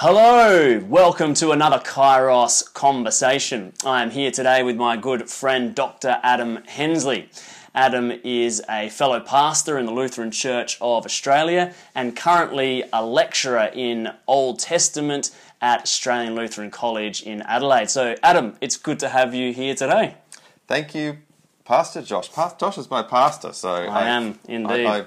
Hello, welcome to another Kairos conversation. I am here today with my good friend Dr. Adam Hensley. Adam is a fellow pastor in the Lutheran Church of Australia and currently a lecturer in Old Testament at Australian Lutheran College in Adelaide. So, Adam, it's good to have you here today. Thank you, Pastor Josh. Pa- Josh is my pastor, so I, am indeed. I, I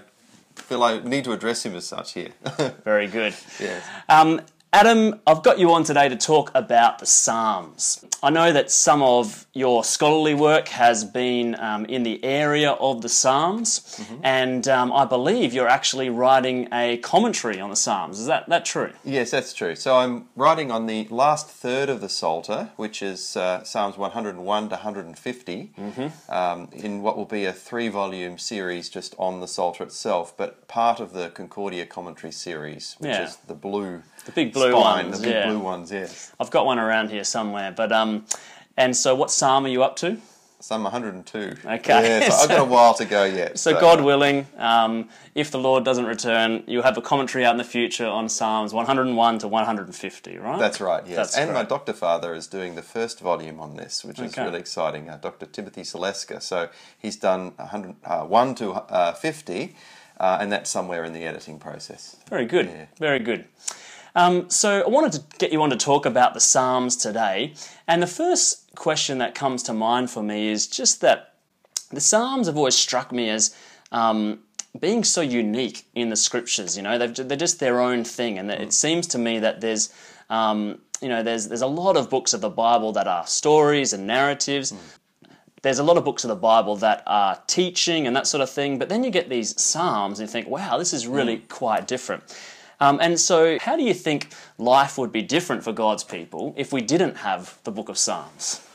feel I need to address him as such here. Very good. yes. Um, Adam, I've got you on today to talk about the Psalms. I know that some of your scholarly work has been um, in the area of the Psalms, mm-hmm. and um, I believe you're actually writing a commentary on the Psalms. Is that, that true? Yes, that's true. So I'm writing on the last third of the Psalter, which is uh, Psalms 101 to 150, mm-hmm. um, in what will be a three volume series just on the Psalter itself, but part of the Concordia commentary series, which yeah. is the blue the big blue spine, ones, the big yeah. blue ones, yes. I've got one around here somewhere, but um, and so what psalm are you up to? Psalm 102. Okay. Yeah, so I've got a while to go yet. So, so. God willing, um, if the Lord doesn't return, you'll have a commentary out in the future on Psalms 101 to 150, right? That's right, yes. That's and great. my doctor father is doing the first volume on this, which is really exciting, uh, Dr. Timothy Saleska. So he's done 100, uh, 1 to uh, 50, uh, and that's somewhere in the editing process. Very good, yeah. very good. Um, so I wanted to get you on to talk about the Psalms today. And the first question that comes to mind for me is just that the Psalms have always struck me as um, being so unique in the scriptures. You know, they're just their own thing. And it seems to me that there's. Um, you know, there's there's a lot of books of the Bible that are stories and narratives. Mm there's a lot of books of the Bible that are teaching and that sort of thing, but then you get these Psalms and you think, wow, this is really mm. quite different. Um, and so, how do you think life would be different for God's people if we didn't have the book of Psalms?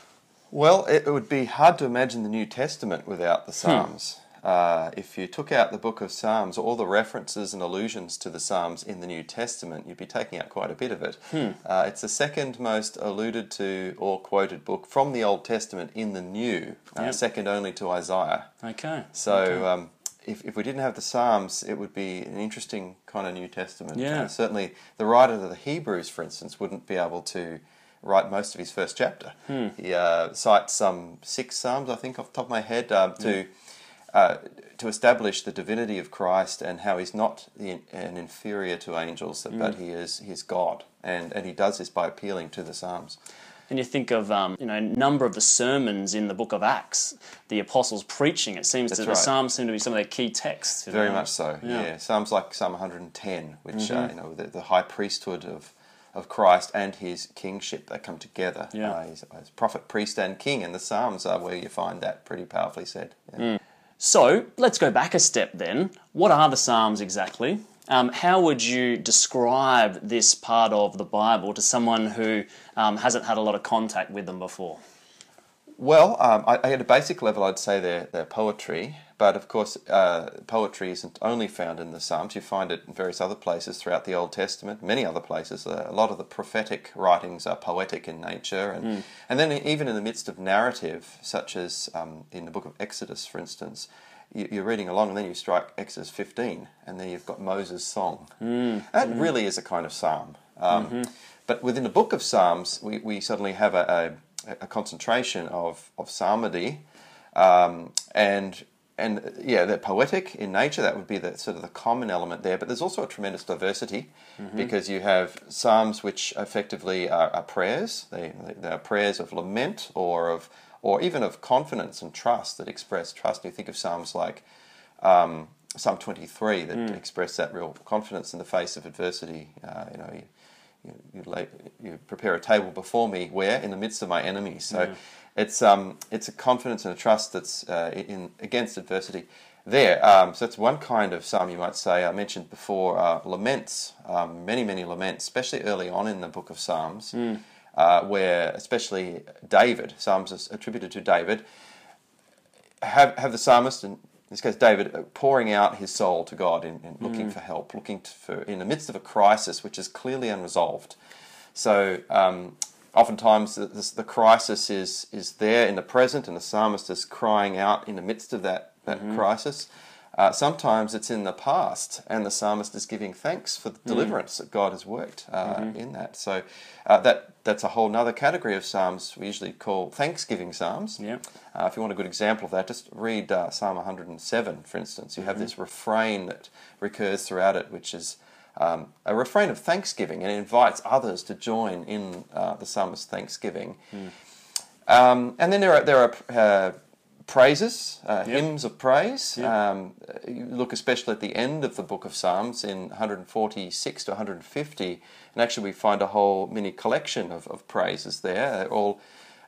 Well, it would be hard to imagine the New Testament without the hmm. Psalms. Hmm. Uh, if you took out the book of Psalms, all the references and allusions to the Psalms in the New Testament, you'd be taking out quite a bit of it. Hmm. Uh, it's the second most alluded to or quoted book from the Old Testament in the New, uh, yep. second only to Isaiah. Okay. So okay. Um, if, if we didn't have the Psalms, it would be an interesting kind of New Testament. Yeah. Uh, certainly, the writer of the Hebrews, for instance, wouldn't be able to write most of his first chapter. Hmm. He uh, cites some six Psalms, I think, off the top of my head, um, to hmm. uh, to establish the divinity of Christ and how he's not the, an inferior to angels, but mm. he is he's God, and and he does this by appealing to the Psalms. And you think of um, you know a number of the sermons in the book of Acts, the apostles preaching. It seems That's that right. the Psalms seem to be some of their key texts. Very know? much so. Yeah. yeah. Psalms like Psalm 110, which mm-hmm. uh, you know the, the, high priesthood of of Christ and his kingship they come together. Yeah. Uh, he's, he's, prophet, priest, and king, and the Psalms are where you find that pretty powerfully said. Yeah. Mm. So let's go back a step then. What are the Psalms exactly? Um, how would you describe this part of the Bible to someone who um, hasn't had a lot of contact with them before? Well, um, I, at a basic level, I'd say they're, they're poetry, but of course, uh, poetry isn't only found in the Psalms. You find it in various other places throughout the Old Testament, many other places. Uh, a lot of the prophetic writings are poetic in nature, and, mm. and then even in the midst of narrative, such as um, in the book of Exodus, for instance, you're reading along and then you strike Exodus 15 and then you've got Moses' song. Mm. That mm. really is a kind of psalm. Um, mm-hmm. But within the book of Psalms, we, we suddenly have a, a, a concentration of, of psalmody um, and and yeah, they're poetic in nature. That would be the sort of the common element there. But there's also a tremendous diversity mm-hmm. because you have psalms which effectively are, are prayers. They, they are prayers of lament or of or even of confidence and trust that express trust. You think of psalms like um, Psalm 23 that mm. express that real confidence in the face of adversity. Uh, you know, you, you, you, lay, you, prepare a table before me where in the midst of my enemies. So it's um, it's a confidence and a trust that's uh, in against adversity. There, um, so that's one kind of psalm you might say. I mentioned before uh, laments, um, many many laments, especially early on in the book of Psalms. Mm uh, where especially David, Psalms attributed to David, have, have the psalmist, in this case David, pouring out his soul to God in, in looking mm. for help, looking for in the midst of a crisis which is clearly unresolved. So um, oftentimes the, the, crisis is is there in the present, and the psalmist is crying out in the midst of that that mm-hmm. crisis. Uh, sometimes it's in the past, and the psalmist is giving thanks for the deliverance that God has worked uh, in that. So uh, that that's a whole other category of psalms we usually call thanksgiving psalms. Yeah. Uh, if you want a good example of that, just read uh, Psalm 107, for instance. You have this refrain that recurs throughout it, which is um, a refrain of thanksgiving, and it invites others to join in uh, the psalmist's thanksgiving. Um, and then there are there are uh, praises, uh, hymns of praise. Um, you look especially at the end of the book of Psalms in 146 to 150, and actually we find a whole mini collection of, of praises there. They're all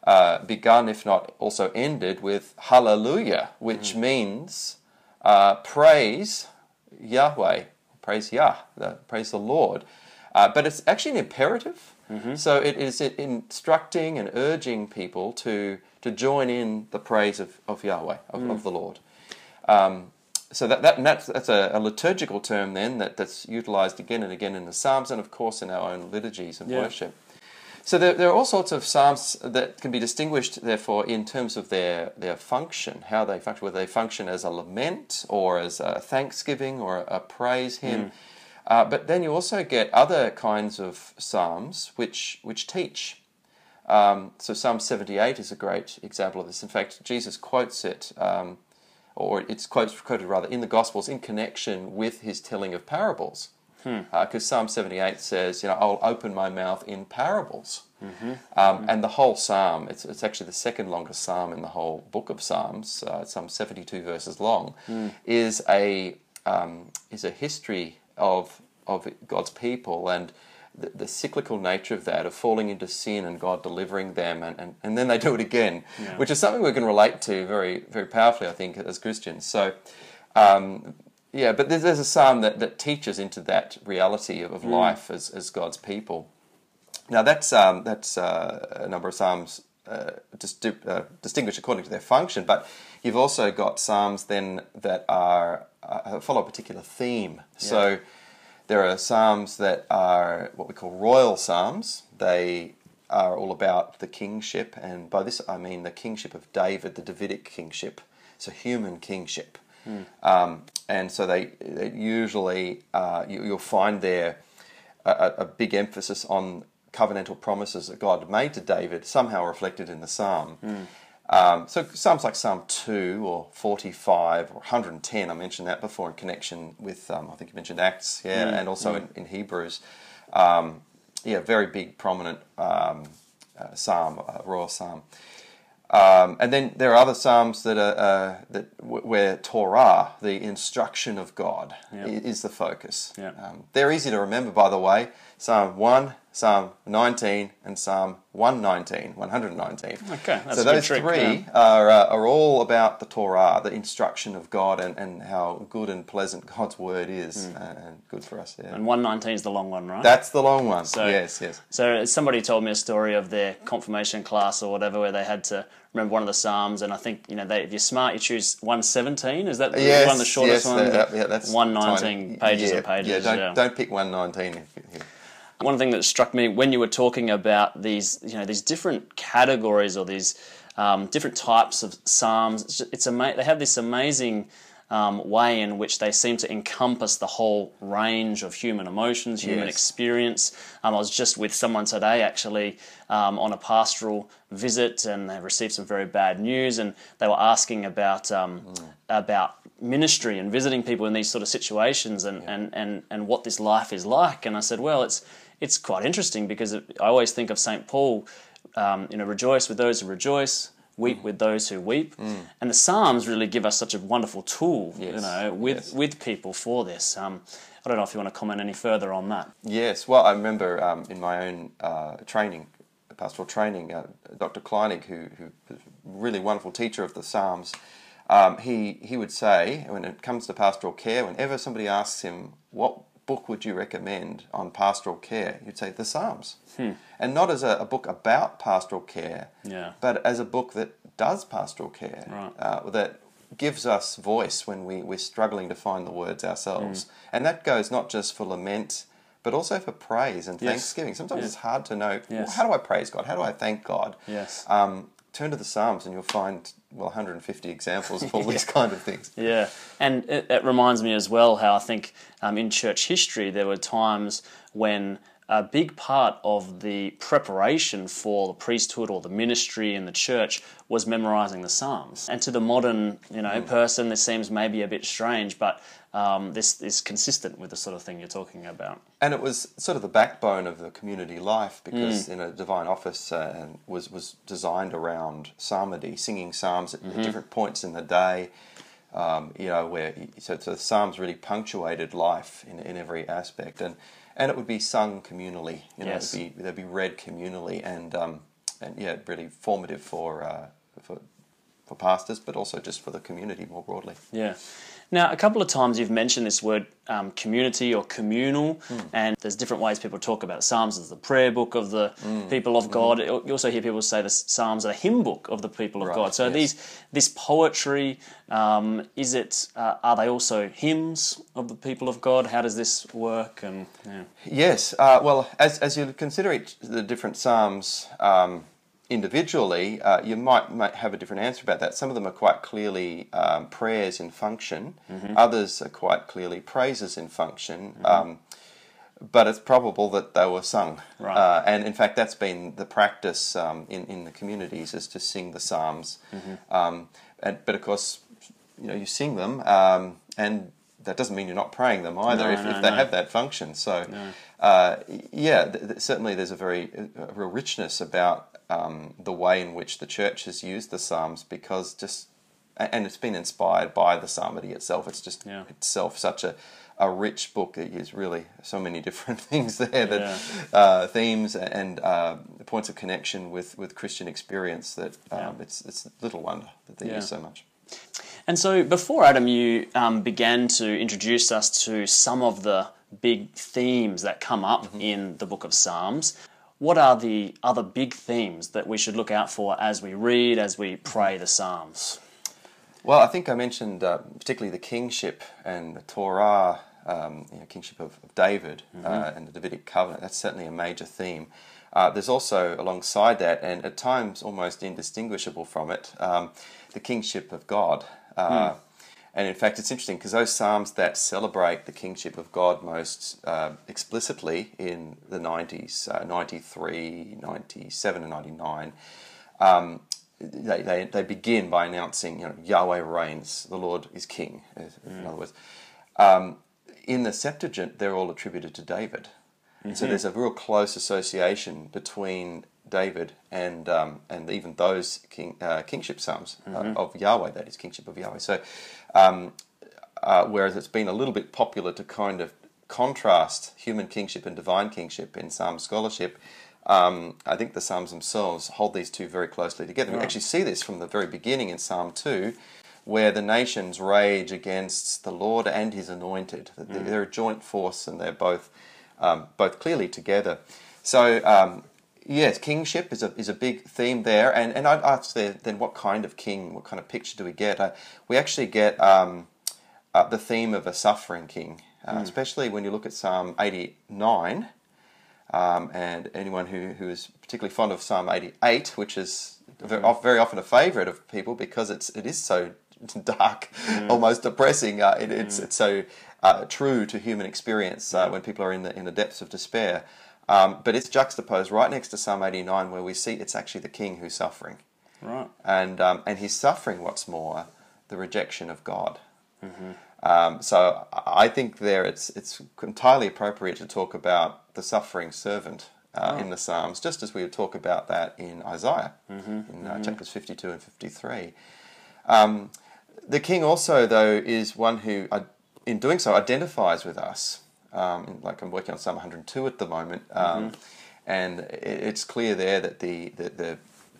uh, begun, if not also ended, with Hallelujah, which means uh, praise Yahweh, praise Yah, the, praise the Lord. Uh, but it's actually an imperative. Mm-hmm. So it is instructing and urging people to to join in the praise of, of Yahweh, of, of mm. the Lord. Um, so that, that that's, that's a, a liturgical term then that, that's utilized again and again in the Psalms and of course in our own liturgies and Yeah. worship. So there, there are all sorts of psalms that can be distinguished, therefore, in terms of their, their function, how they function, whether they function as a lament or as a thanksgiving or a praise hymn. Mm. Uh, but then you also get other kinds of psalms which which teach. Um, so Psalm 78 is a great example of this. In fact, Jesus quotes it, um, or it's quotes, quoted rather in the Gospels in connection with his telling of parables. Because Psalm 78 says, you know, I'll open my mouth in parables. Um, And the whole psalm, it's, it's actually the second longest psalm in the whole book of Psalms, uh, some 72 verses long, is a um, is a history of of God's people and the, the cyclical nature of that, of falling into sin and God delivering them, and, and, and then they do it again, which is something we can relate to very very powerfully, I think, as Christians. So. Um, yeah, but there's, there's a psalm that, that teaches into that reality of, of life as, as God's people. Now that's um, that's uh, a number of psalms uh, dis- uh, distinguished according to their function, but you've also got psalms then that are uh, follow a particular theme. So there are psalms that are what we call royal psalms. They are all about the kingship, and by this I mean the kingship of David, the Davidic kingship. So human kingship. Um, and so they, they usually uh, you, you'll find there a a big emphasis on covenantal promises that God made to David, somehow reflected in the psalm. Um, so psalms like Psalm two or forty-five or one hundred and ten, I mentioned that before in connection with um, I think you mentioned Acts, yeah, and also in, in Hebrews. Um, yeah, very big, prominent um, uh, psalm, uh, royal psalm. Um, and then there are other psalms that are uh, that w- where Torah, the instruction of God, i- is the focus. Yeah. Um, they're easy to remember, by the way. Psalm one, Psalm nineteen, and Psalm 119, 119. Okay, that's so a good those trick, three yeah. are uh, are all about the Torah, the instruction of God, and, and how good and pleasant God's word is, uh, and good for us. Yeah. And 119 is the long one, right? That's the long one. So- yes, yes. So somebody told me a story of their confirmation class or whatever, where they had to remember one of the psalms, and I think you know, they, if you're smart, you choose 117. Is that Yes, one of the shortest yes, ones? that- yeah, that's 119 tiny. pages yeah, and pages. Yeah, don't, yeah. don't pick 119. If you, yeah. One thing that struck me when you were talking about these, you know, these different categories or these um, different types of psalms, it's, it's ama- They have this amazing um, way in which they seem to encompass the whole range of human emotions, human Yes. experience. Um, I was just with someone today actually um, on a pastoral visit, and they received some very bad news, and they were asking about um, about ministry and visiting people in these sort of situations, and, and, and, and what this life is like. And I said, well, it's it's quite interesting because it, I always think of Saint Paul, um, you know, rejoice with those who rejoice. Weep with those who weep, and the Psalms really give us such a wonderful tool, you know, with yes. with people for this. Um, I don't know if you want to comment any further on that. Yes, well, I remember um, in my own uh, training, pastoral training, uh, Dr. Kleinig, who, who was a really wonderful teacher of the Psalms, um, he, he would say, when it comes to pastoral care, whenever somebody asks him, what book would you recommend on pastoral care? You'd say the Psalms. And not as a, a book about pastoral care, Yeah. but as a book that does pastoral care, Right. uh, that gives us voice when we, we're struggling to find the words ourselves. Mm. And that goes not just for lament, but also for praise and Yes. thanksgiving. Sometimes Yeah. it's hard to know well, how do I praise God? How do I thank God? Yes. Um, turn to the Psalms and you'll find well 150 examples of all these kind of things. Yeah, and it, it reminds me as well how I think um, in church history there were times when a big part of the preparation for the priesthood or the ministry in the church was memorizing the Psalms. And to the modern, you know, person, this seems maybe a bit strange, but um, this is consistent with the sort of thing you're talking about. And it was sort of the backbone of the community life because in a divine office uh, was was designed around psalmody, singing psalms at different points in the day. Um, you know, where so, so the psalms really punctuated life in, in every aspect, and and it would be sung communally. You know, Yes. it'd be they'd be read communally, and um, and yeah, really formative for uh, for for pastors, but also just for the community more broadly. Yeah. Now, a couple of times you've mentioned this word um, community or communal, Hmm. and there's different ways people talk about Psalms as the prayer book of the Hmm. people of God. You also hear people say the Psalms are the hymn book of the people of God. So yes. these this poetry, um, is it? Uh, are they also hymns of the people of God? How does this work? And yeah. Yes. Uh, well, as, as you consider each the different psalms um, individually, uh, you might, might have a different answer about that. Some of them are quite clearly um, prayers in function. Others are quite clearly praises in function. Um, but it's probable that they were sung. Right. Uh, and in fact, that's been the practice um, in, in the communities is to sing the psalms. Um, and, but of course, you know, you sing them, um, and that doesn't mean you're not praying them either No, if, no, if they no. have that function. So, uh, yeah, th- th- certainly there's a very a real richness about um, the way in which the church has used the psalms because just and it's been inspired by the psalmody itself. It's just Yeah. itself such a a rich book. It is really so many different things there that Yeah. uh, themes and uh, points of connection with, with Christian experience that um, Yeah. it's it's little wonder that they use so much. And so, before Adam, you um, began to introduce us to some of the big themes that come up Mm-hmm. in the book of Psalms. What are the other big themes that we should look out for as we read, as we pray the Psalms? Well, I think I mentioned uh, particularly the kingship and the Torah, um, you know, kingship of, of David uh, and the Davidic covenant. That's certainly a major theme. Uh, there's also alongside that, and at times almost indistinguishable from it, um, the kingship of God. Uh, And in fact, it's interesting because those psalms that celebrate the kingship of God most uh, explicitly in the 90s, uh, 93, 97, and 99, um, they, they, they begin by announcing, you know, Yahweh reigns, the Lord is king, in other words. Um, in the Septuagint, they're all attributed to David. So there's a real close association between David and um, and even those king, uh, kingship psalms uh, of Yahweh, that is kingship of Yahweh. So, um, uh, whereas it's been a little bit popular to kind of contrast human kingship and divine kingship in psalm scholarship, um, I think the psalms themselves hold these two very closely together. We actually see this from the very beginning in Psalm two, where the nations rage against the Lord and His anointed. They're, they're a joint force, and they're both um, both clearly together. So um, yes, kingship is a is a big theme there, and and I'd ask there, then what kind of king, what kind of picture do we get? Uh, we actually get um, uh, the theme of a suffering king, uh, especially when you look at Psalm eighty nine. Um, and anyone who, who is particularly fond of Psalm 88, which is very, of- very often a favourite of people because it's it is so dark, almost depressing. Uh, it, it's it's so uh, true to human experience uh, when people are in the in the depths of despair. Um, but it's juxtaposed right next to Psalm 89, where we see it's actually the king who's suffering, Right. and um, and he's suffering. What's more, the rejection of God. Um, so I think there it's it's entirely appropriate to talk about the suffering servant uh, in the Psalms, just as we would talk about that in Isaiah in uh, chapters 52 and 53. Um, the king also, though, is one who, uh, in doing so, identifies with us. Um, like I'm working on Psalm 102 at the moment, um, and it's clear there that the, the, the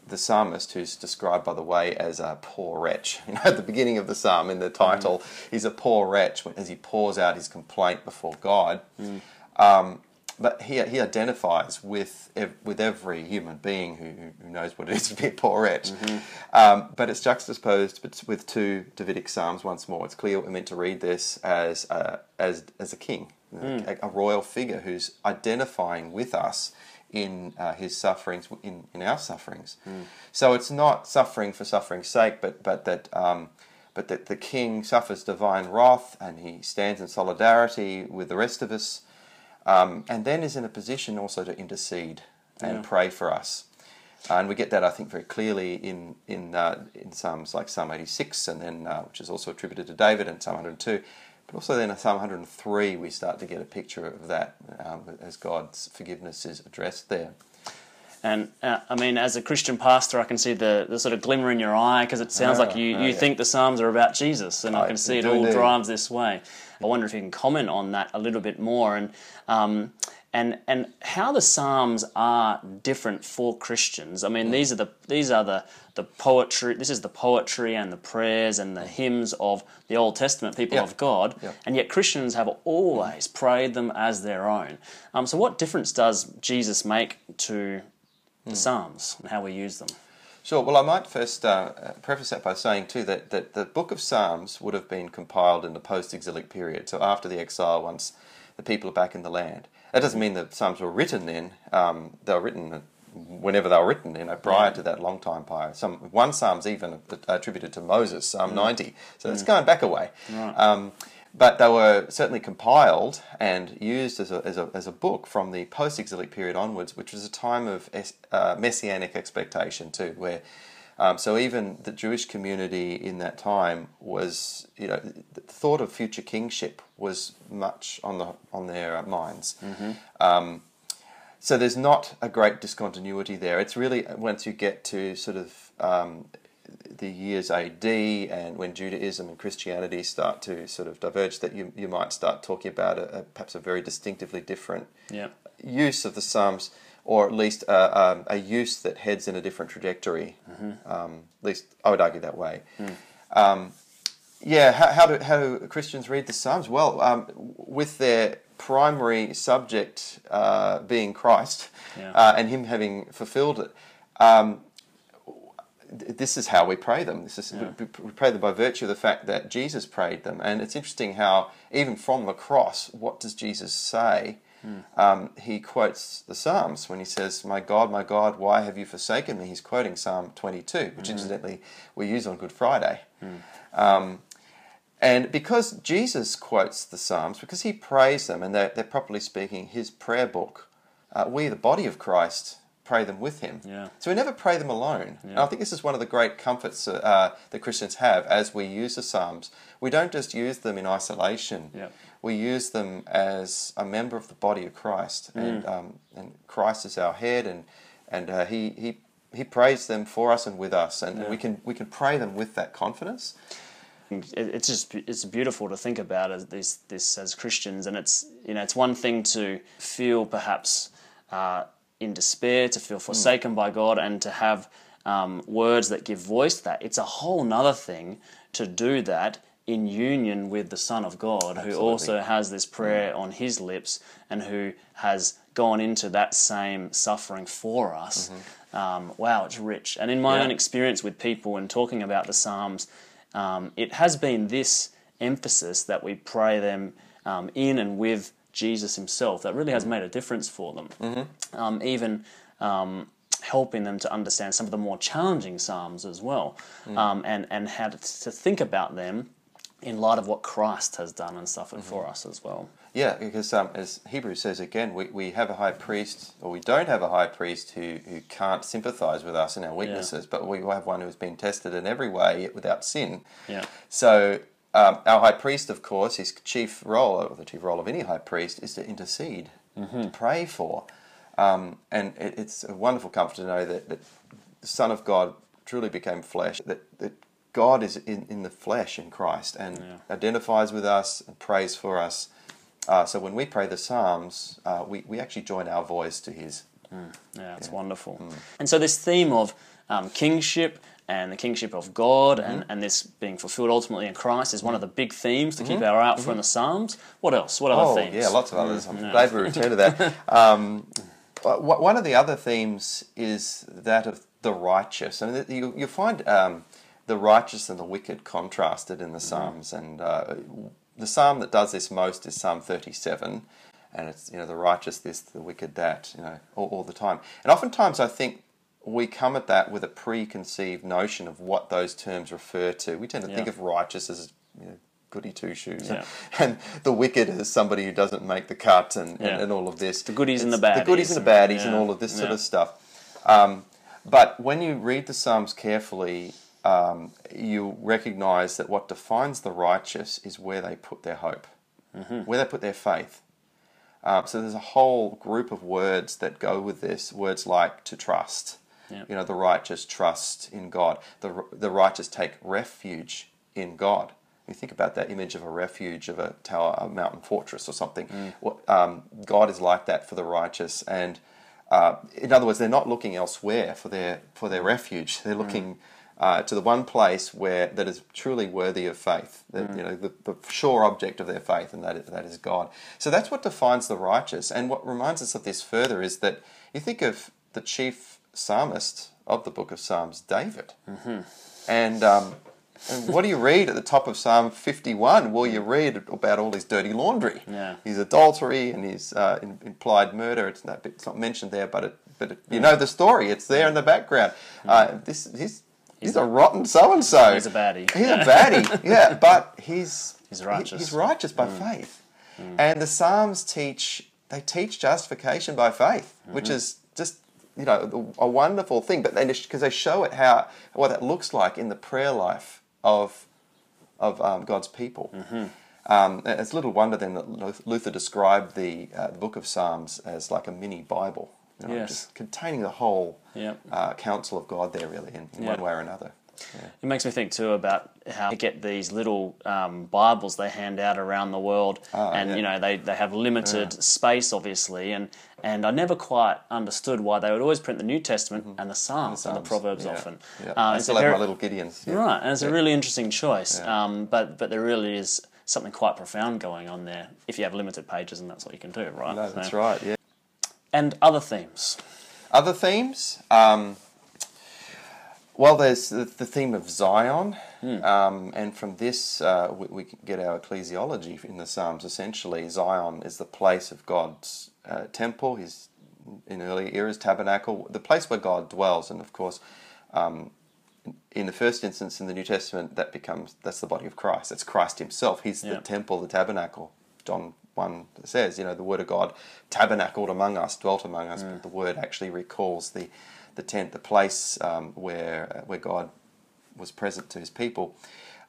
the psalmist, who's described, by the way, as a poor wretch, you know, at the beginning of the psalm in the title, he's a poor wretch as he pours out his complaint before God. Um, but he, he identifies with ev- with every human being who, who knows what it is to be a poor wretch. Um, but it's juxtaposed with two Davidic psalms once more. It's clear we're meant to read this as a, as as a king, a, a royal figure who's identifying with us in uh, his sufferings, in, in our sufferings. So it's not suffering for suffering's sake, but, but that. Um, but that the king suffers divine wrath and he stands in solidarity with the rest of us, um, and then is in a position also to intercede and Yeah. pray for us. and we get that, I think, very clearly in in uh, in psalms like Psalm 86, and then uh, which is also attributed to David, and Psalm 102. But also then in Psalm 103, we start to get a picture of that um, as God's forgiveness is addressed there. And uh, I mean, as a Christian pastor, I can see the, the sort of glimmer in your eye because it sounds like Ah, you, ah, you yeah. think the Psalms are about Jesus, and I I can see it all indeed. drives this way. I wonder if you can comment on that a little bit more and um, and and how the Psalms are different for Christians. I mean, these are the these are the the poetry. This is the poetry and the prayers and the hymns of the Old Testament people Yeah. of God, Yeah. and yet Christians have always prayed them as their own. Um, so, what difference does Jesus make to Hmm. the Psalms and how we use them? Sure. Well, I might first uh, preface that by saying too that, that the Book of Psalms would have been compiled in the post-exilic period, so after the exile, once the people are back in the land. That doesn't mean that Psalms were written then; um, they were written whenever they were written, you know, prior to that long time prior. Some one Psalm's even attributed to Moses, Psalm ninety. So it's going back away. way. Um, but they were certainly compiled and used as a, as a, as a book from the post exilic period onwards, which was a time of es- uh, messianic expectation too, where um, so even the Jewish community in that time was, you know, the thought of future kingship was much on the on their uh, minds. Um, so there's not a great discontinuity there. It's really once you get to sort of um, the years AD and when Judaism and Christianity start to sort of diverge, that you, you might start talking about a, a, perhaps a very distinctively different Yeah. use of the Psalms, or at least um, a use that heads in a different trajectory. Um, at least I would argue that way. Um, yeah, how, how, do, how do Christians read the Psalms? Well, um, with their primary subject uh, being Christ Yeah. uh, and Him having fulfilled it. Um, this is how we pray them. This is we, we pray them by virtue of the fact that Jesus prayed them, and it's interesting how even from the cross, what does Jesus say? Um, he quotes the Psalms when he says, "My God, my God, why have you forsaken me?" He's quoting Psalm 22, which incidentally we use on Good Friday. Um, and because Jesus quotes the Psalms, because he prays them, and they're, they're properly speaking his prayer book, uh, we, the body of Christ, pray them with him. Yeah. So we never pray them alone. And I think this is one of the great comforts uh, that Christians have as we use the Psalms. We don't just use them in isolation. Yeah. We use them as a member of the body of Christ, and um, and Christ is our head, and and uh, he he he prays them for us and with us, and, and we can we can pray them with that confidence. It's just it's beautiful to think about as this this as Christians, and it's you know it's one thing to feel perhaps uh, in despair, to feel forsaken by God, and to have um, words that give voice to that. It's a whole nother thing to do that in union with the Son of God, who also has this prayer on his lips and who has gone into that same suffering for us. Um, wow, it's rich. And in my Yeah. own experience with people and talking about the Psalms, um, it has been this emphasis that we pray them um, in and with Jesus Himself that really has made a difference for them. Um, even um, helping them to understand some of the more challenging Psalms as well, um, and, and how to, to think about them in light of what Christ has done and suffered for us as well. Yeah, because um, as Hebrews says again, we, we have a high priest, or we don't have a high priest who, who can't sympathize with us in our weaknesses, but we have one who's been tested in every way yet without sin. Yeah. So um, our high priest, of course, his chief role, or the chief role of any high priest, is to intercede, to pray for. Um, and it, it's a wonderful comfort to know that, that the Son of God truly became flesh, that, that God is in, in the flesh in Christ and identifies with us and prays for us. Uh, so when we pray the Psalms, uh, we, we actually join our voice to His. Yeah, it's wonderful. And so this theme of um, kingship and the kingship of God and, and this being fulfilled ultimately in Christ is one of the big themes to keep our eye out for in the Psalms. What else? What other Oh, themes? yeah, lots of others. I'm glad we returned to that. Um, one of the other themes is that of the righteous. and you, you find um, the righteous and the wicked contrasted in the Psalms. And uh, the psalm that does this most is Psalm 37. and it's you know the righteous this, the wicked that, you know, all, all the time. And oftentimes I think we come at that with a preconceived notion of what those terms refer to. We tend to think of righteous as you know, goody two shoes, Yeah. and the wicked as somebody who doesn't make the cut, and, Yeah. and, and all of this. The goodies and the The goodies and the and- baddies, and yeah. all of this sort of stuff. Um, but when you read the Psalms carefully, um, you recognize that what defines the righteous is where they put their hope, Mm-hmm. where they put their faith. Um, so there's a whole group of words that go with this. Words like to trust. Yeah. You know, the righteous trust in God. The the righteous take refuge in God. You think about that image of a refuge of a tower, a mountain fortress, or something. Mm. What, um, God is like that for the righteous, and uh, in other words, they're not looking elsewhere for their for their refuge. They're looking uh, to the one place where that is truly worthy of faith. That you know the, the sure object of their faith, and that is, that is God. So that's what defines the righteous. And what reminds us of this further is that you think of the chief psalmist of the book of Psalms, David, and. Um, and what do you read at the top of Psalm 51? Well, you read about all his dirty laundry, Yeah. his adultery and his uh, in- implied murder. It's not, it's not mentioned there, but it, but it, you know the story. It's there in the background. Uh, this he's he's a rotten so and so. He's a baddie. He's a baddie. yeah, but he's He's righteous. Mm. He's righteous by faith, and the Psalms teach they teach justification by faith, Mm-hmm. which is you know a wonderful thing. But because they show it how what that looks like in the prayer life of of um, God's people. Mm-hmm. Um, it's little wonder then that Luther described the, uh, the book of Psalms as like a mini Bible, you know, Yes. just containing the whole Yep. uh, counsel of God there, really, in, in Yeah. one way or another. It makes me think too about how they get these little um, Bibles they hand out around the world, Ah, and yeah. you know they, they have limited space, obviously, and and I never quite understood why they would always print the New Testament and the Psalms and the Mm-hmm. Proverbs yeah, often. Yeah. Um, I it's still a have very- my little Gideons. yeah. Right, and it's a really interesting choice. Um, but but there really is something quite profound going on there if you have limited pages, and that's what you can do, right? No, that's So- right. Yeah. And other themes. Other themes. Um, well, there's the, the theme of Zion, Hmm. um, and from this uh, we, we get our ecclesiology in the Psalms. Essentially, Zion is the place of God's uh, temple, His in early eras tabernacle, the place where God dwells, and of course. Um, in the first instance in the New Testament, that becomes that's the body of Christ. That's Christ Himself. He's Yeah. the temple, the tabernacle. John one says, you know, the Word of God tabernacled among us, dwelt among us. But the Word actually recalls the the tent, the place um, where where God was present to His people.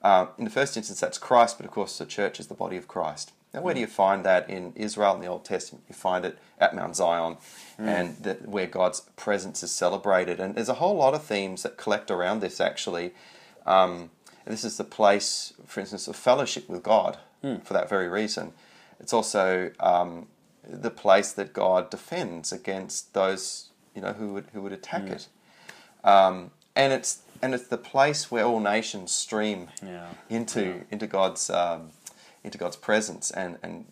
Um, in the first instance, that's Christ, but of course, the church is the body of Christ. Now, where do you find that in Israel in the Old Testament? You find it at Mount Zion, and that where God's presence is celebrated. And there's a whole lot of themes that collect around this. Actually, um, and this is the place, for instance, of fellowship with God. For that very reason, it's also um, the place that God defends against those you know who would who would attack it. Um, and it's and it's the place where all nations stream Yeah. into into God's um, into God's presence, and and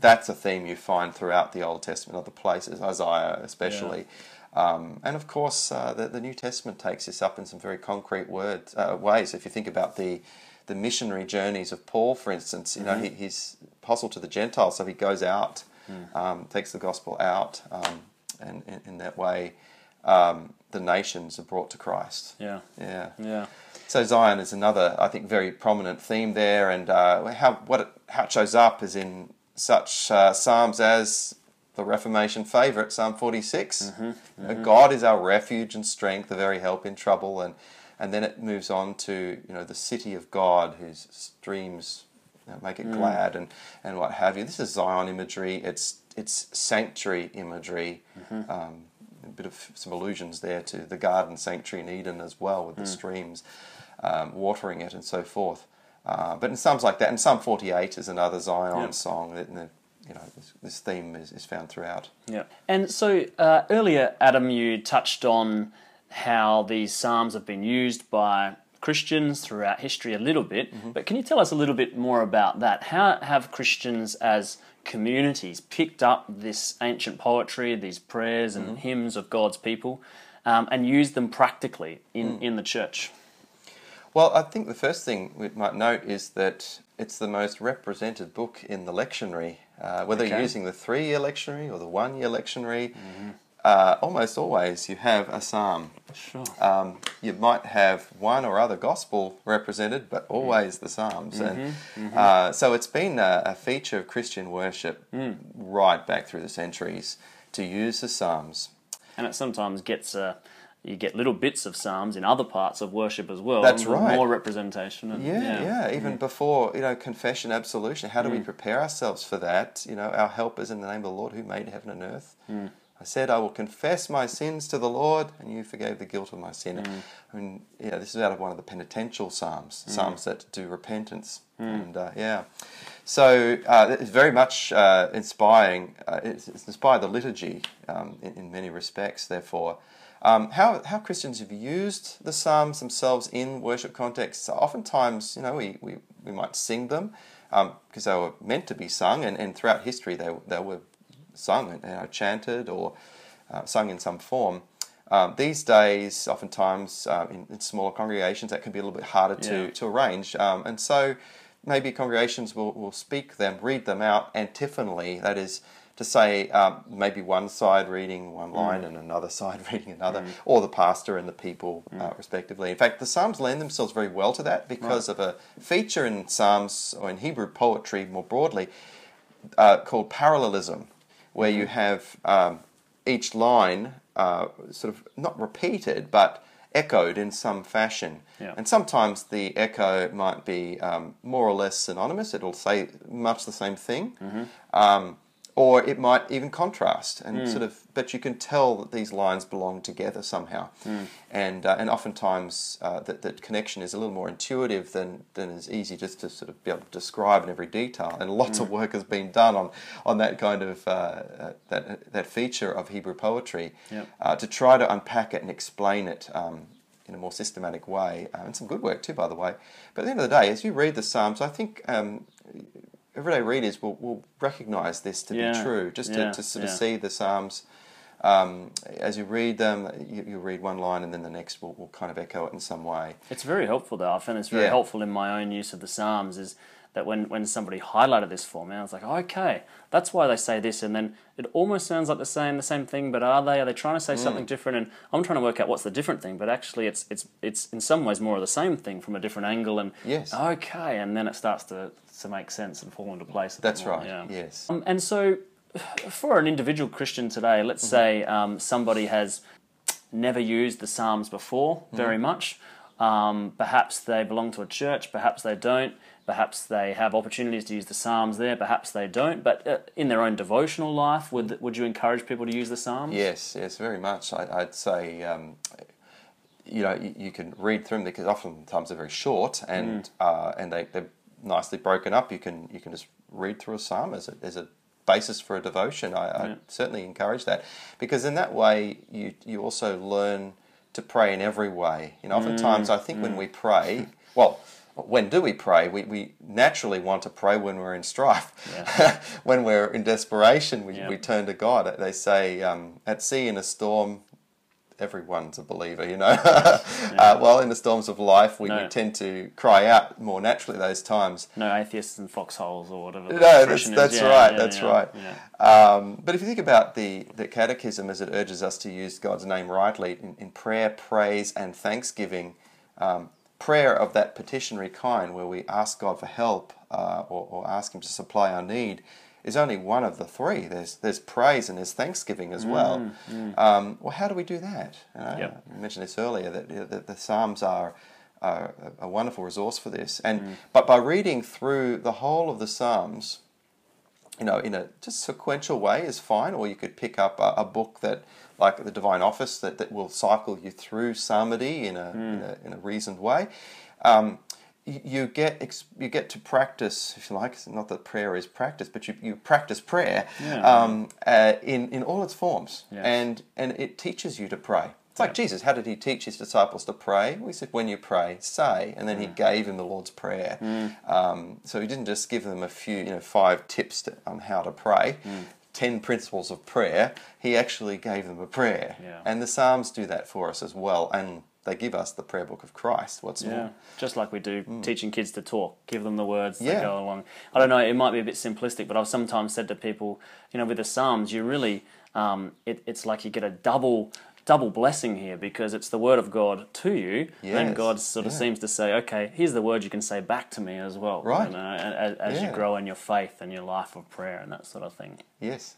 that's a theme you find throughout the Old Testament, other places, Isaiah especially, um, and of course uh, the, the New Testament takes this up in some very concrete words uh, ways. If you think about the the missionary journeys of Paul, for instance, you know he, he's apostle to the Gentiles, so he goes out, um, takes the gospel out, um, and in, in that way. Um, the nations are brought to Christ. Yeah. Yeah. Yeah. So Zion is another, I think, very prominent theme there, and uh, how what it, how it shows up is in such uh, psalms as the Reformation favourite, Psalm forty You know, God is our refuge and strength, the very help in trouble, and and then it moves on to you know the city of God, whose streams you know, make it glad, and and what have you. This is Zion imagery. It's it's sanctuary imagery. Um, a bit of some allusions there to the garden sanctuary in Eden as well, with the streams um, watering it and so forth. Uh, but in psalms like that, and Psalm 48 is another Zion Yeah. song that the, you know this, this theme is, is found throughout. Yeah. And so uh, earlier, Adam, you touched on how these psalms have been used by Christians throughout history a little bit, but can you tell us a little bit more about that? How have Christians as communities picked up this ancient poetry, these prayers and hymns of God's people, um, and used them practically in, in the church? Well, I think the first thing we might note is that it's the most represented book in the lectionary. Uh, whether Okay. you're using the three year lectionary or the one year lectionary, uh, almost always you have a psalm. Sure. Um, you might have one or other gospel represented, but always the Psalms. and Uh, so it's been a, a feature of Christian worship right back through the centuries to use the Psalms. and it sometimes gets uh, you get little bits of psalms in other parts of worship as well. That's right. More representation. And, Yeah, yeah. Even before you know confession, absolution. How do we prepare ourselves for that? You know, our help is in the name of the Lord who made heaven and earth. I said, I will confess my sins to the Lord, and you forgave the guilt of my sin. I mean, yeah, this is out of one of the penitential psalms, psalms that do repentance, and uh, yeah. So uh, it's very much uh, inspiring. Uh, it's, it's inspired the liturgy um, in, in many respects. Therefore, um, how how Christians have used the psalms themselves in worship contexts. Oftentimes, you know, we, we, we might sing them because they were meant to be sung, and, and throughout history they they were sung and chanted or uh, sung in some form. Um, these days, oftentimes uh, in, in smaller congregations, that can be a little bit harder to, Yeah. to arrange. Um, and so maybe congregations will, will speak them, read them out antiphonally, that is to say, um, maybe one side reading one line and another side reading another, or the pastor and the people, uh, respectively. In fact, the Psalms lend themselves very well to that because of a feature in Psalms or in Hebrew poetry more broadly uh, called parallelism, where you have um, each line uh, sort of not repeated but echoed in some fashion. Yeah. And sometimes the echo might be um, more or less synonymous, it'll say much the same thing. Um, or it might even contrast and sort of, but you can tell that these lines belong together somehow, and uh, and oftentimes uh, that that connection is a little more intuitive than than is easy just to sort of be able to describe in every detail. And lots of work has been done on on that kind of uh, uh, that that feature of Hebrew poetry Yep. uh, to try to unpack it and explain it. Um, in a more systematic way, uh, and some good work too, by the way. But at the end of the day, as you read the Psalms, I think um, everyday readers will, will recognise this to Yeah, be true. Just yeah, to, to sort yeah. of see the Psalms um, as you read them, you, you read one line and then the next will, will kind of echo it in some way. It's very helpful though. I find it's very helpful in my own use of the Psalms is that when, when somebody highlighted this for me, I was like, okay, that's why they say this, and then it almost sounds like they're saying the same thing, but are they? Are they trying to say Mm. something different? And I'm trying to work out what's the different thing, but actually, it's it's it's in some ways more of the same thing from a different angle. And Yes. okay, and then it starts to to make sense and fall into place. That's right. Yeah. Yes. Um, and so, for an individual Christian today, let's Mm-hmm. say um, somebody has never used the Psalms before very Mm-hmm. much. Um, perhaps they belong to a church, perhaps they don't. Perhaps they have opportunities to use the Psalms there, perhaps they don't. But uh, in their own devotional life, would, would you encourage people to use the Psalms? Yes, yes, very much. I, I'd say, um, you know, you, you can read through them because oftentimes they're very short and uh, and they, they're nicely broken up. You can you can just read through a psalm as a, as a basis for a devotion. I, I certainly encourage that because in that way you you also learn to pray in every way. You know, oftentimes I think when we pray, well. When do we pray? We, we naturally want to pray when we're in strife. Yeah. when we're in desperation, we, Yeah. we turn to God. They say, um, at sea in a storm, everyone's a believer, you know. uh, well, in the storms of life, we, No. tend to cry out more naturally those times. No atheists in foxholes or whatever. No, that's, that's Yeah, right, yeah, that's yeah, right. yeah. Um, but if you think about the, the catechism as it urges us to use God's name rightly in, in prayer, praise, and thanksgiving, um, prayer of that petitionary kind where we ask God for help uh, or, or ask Him to supply our need is only one of the three. There's, there's praise and there's thanksgiving as well. Mm, mm. Um, well, how do we do that? Uh, you know, Yep. I mentioned this earlier that, that the Psalms are are a wonderful resource for this. And mm. but by reading through the whole of the Psalms, you know, in a just sequential way is fine, or you could pick up a, a book that, like the Divine Office, that, that will cycle you through psalmody in a, in a, in a reasoned way. Um, you, get you get to practice, if you like. Not that prayer is practice, but you, you practice prayer Yeah. um, uh, in in all its forms, Yes. and and it teaches you to pray. It's like Jesus. How did he teach his disciples to pray? Well, he said, "When you pray, say," and then he gave him the Lord's prayer. Um, so he didn't just give them a few, you know, five tips to, on how to pray, ten principles of prayer. He actually gave them a prayer, Yeah. and the Psalms do that for us as well. And they give us the prayer book of Christ. What's Yeah, more? just like we do teaching kids to talk, give them the words Mm. Yeah. that go along. I don't know, it might be a bit simplistic, but I've sometimes said to people, you know, with the Psalms, you really, um, it, it's like you get a double double blessing here because it's the word of God to you, and Yes, God sort of yeah. seems to say, okay, here's the word you can say back to me as well, Right. You know, as, as you grow in your faith and your life of prayer and that sort of thing. Yes.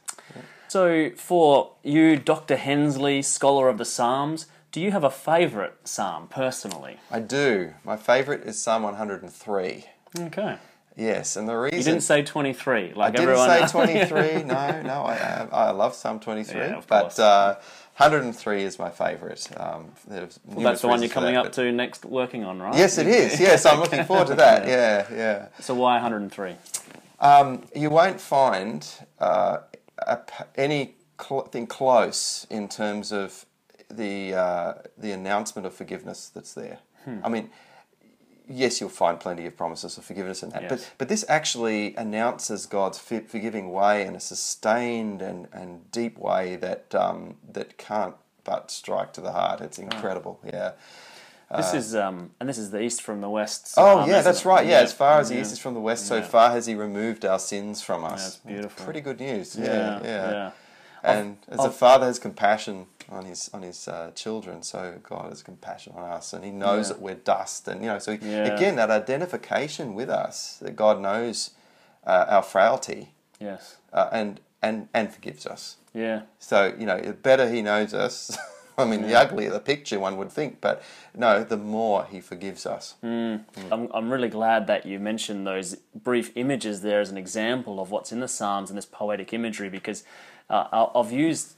So, for you, Dr. Hensley, scholar of the Psalms, do you have a favourite psalm personally? I do. My favourite is Psalm 103. Okay. Yes, and the reason You didn't say 23, like I didn't everyone say 23. no, no, I, I love Psalm 23. Yeah, but uh, 103 is my favourite. Um, Well, that's the one you're coming that, up to next, working on, right? Yes, it is. Yes, I'm looking forward to that. Yeah, yeah. So why 103? Um, you won't find uh, a p any cl- thing close in terms of the uh, the announcement of forgiveness that's there. Hmm. I mean, yes, you'll find plenty of promises of forgiveness in that, Yes. but but this actually announces God's forgiving way in a sustained and, and deep way that um, that can't but strike to the heart. It's incredible. Yeah. This is um, and this is the east from the west. Uh, Oh psalm, yeah, that's right. Yeah, as far as the yeah. east is from the west, so Yeah. far has He removed our sins from us. That's beautiful. Pretty good news. Yeah, Yeah, yeah. yeah. And as a I've- father has compassion on his on his uh, children, so God has compassion on us, and He knows Yeah. that we're dust, and you know. So Yeah. again, that identification with us, that God knows uh, our frailty, Yes. uh, and and and forgives us. Yeah. So you know, the better He knows us. I mean, the uglier the picture, one would think, but no, the more He forgives us. I'm, I'm really glad that you mentioned those brief images there as an example of what's in the Psalms and this poetic imagery because uh, I- I've used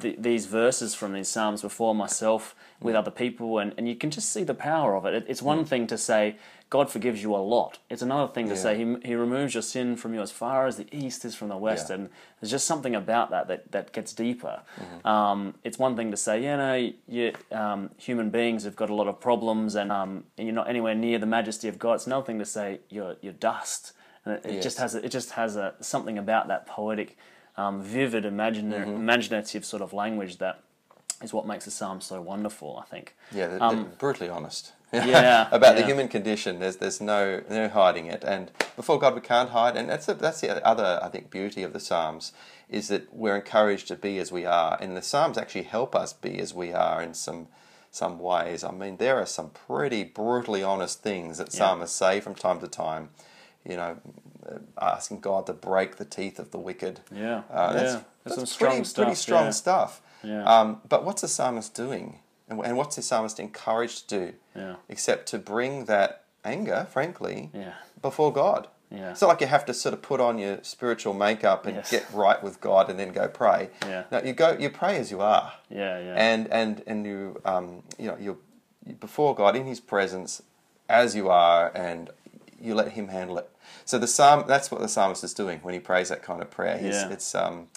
th- these verses from these Psalms before myself with other people, and, and you can just see the power of it. it. It's one thing to say, God forgives you a lot. It's another thing to Yeah. say, he, he removes your sin from you as far as the east is from the west. Yeah. And there's just something about that that, that gets deeper. Um, it's one thing to say, you know, you, um, human beings have got a lot of problems and, um, and you're not anywhere near the majesty of God. It's another thing to say you're, you're dust. And it, it just has a, it just has a, something about that poetic, um, vivid, imagina- imaginative sort of language that is what makes the psalm so wonderful. I think. Yeah, they're, Um, they're brutally honest. Yeah, about the human condition. There's there's no no hiding it, and before God we can't hide. And that's the, that's the other I think beauty of the Psalms is that we're encouraged to be as we are, and the Psalms actually help us be as we are in some some ways. I mean, there are some pretty brutally honest things that Yeah. psalmists say from time to time. You know, asking God to break the teeth of the wicked. Yeah, Uh, that's, yeah. That's some strong pretty, stuff, pretty strong yeah. stuff. Yeah. Um, but what's the psalmist doing? And, and what's the psalmist encouraged to do? Yeah. Except to bring that anger, frankly, Yeah. before God. Yeah. It's not like you have to sort of put on your spiritual makeup and Yes. get right with God and then go pray. Yeah. No, you go, you pray as you are, Yeah, yeah. and and and you um you know you're before God in His presence as you are, and you let Him handle it. So the psalm that's what the psalmist is doing when he prays that kind of prayer. He's, Yeah. It's um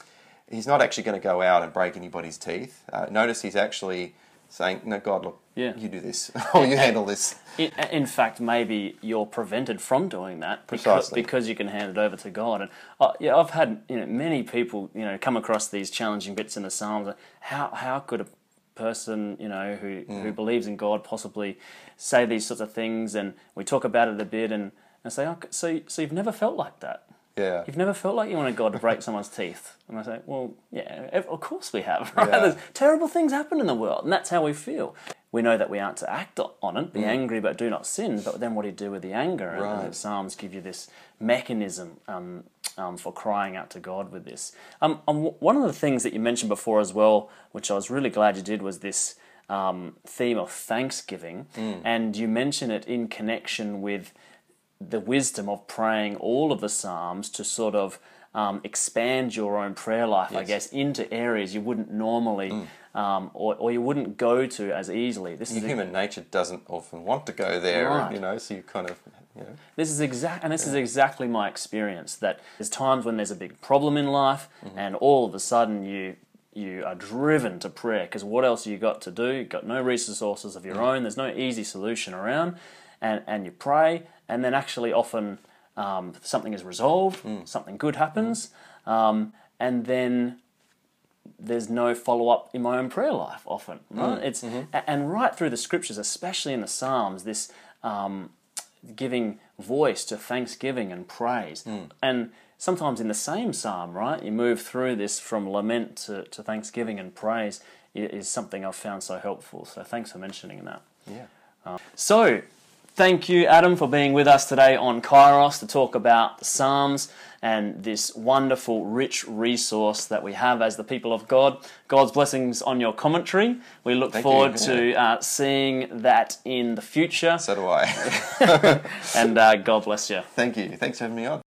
he's not actually going to go out and break anybody's teeth. Uh, notice he's actually saying, "No, God, look, Yeah. you do this, or you handle this." In, in fact, maybe you're prevented from doing that because, because you can hand it over to God. And uh, yeah, I've had you know many people you know come across these challenging bits in the Psalms. How how could a person you know who Mm. who believes in God possibly say these sorts of things? And we talk about it a bit and, and say, so so you've never felt like that. Yeah. You've never felt like you wanted God to break someone's teeth. And I say, well, yeah, of course we have. Right? Yeah. Terrible things happen in the world, and that's how we feel. We know that we aren't to act on it, be angry, but do not sin. But then what do you do with the anger? And- And Mm. The Psalms give you this mechanism um, um, for crying out to God with this. Um, um, w- one of the things that you mentioned before as well, which I was really glad you did, was this um, theme of thanksgiving. Mm. And you mention it in connection with the wisdom of praying all of the Psalms to sort of um, expand your own prayer life, I guess, into areas you wouldn't normally um, or, or you wouldn't go to as easily. This is Human nature doesn't often want to go there, Right. you know. So you kind of, you know, This is exact, and this is exactly my experience. That there's times when there's a big problem in life, and all of a sudden you you are driven to prayer because what else have you got to do? You've got no resources of your own. There's no easy solution around, and and you pray, and then actually often um, something is resolved, something good happens, um, and then there's no follow up in my own prayer life often. Right? Mm, It's mm-hmm. and right through the scriptures, especially in the Psalms, this um, giving voice to thanksgiving and praise. Mm. And sometimes in the same psalm, right, you move through this from lament to, to thanksgiving and praise is something I've found so helpful. So thanks for mentioning that. Yeah. So, thank you, Adam, for being with us today on Kairos to talk about the Psalms and this wonderful, rich resource that we have as the people of God. God's blessings on your commentary. We look Thank you, forward to uh, seeing that in the future. So do I. And uh, God bless you. Thank you. Thanks for having me on.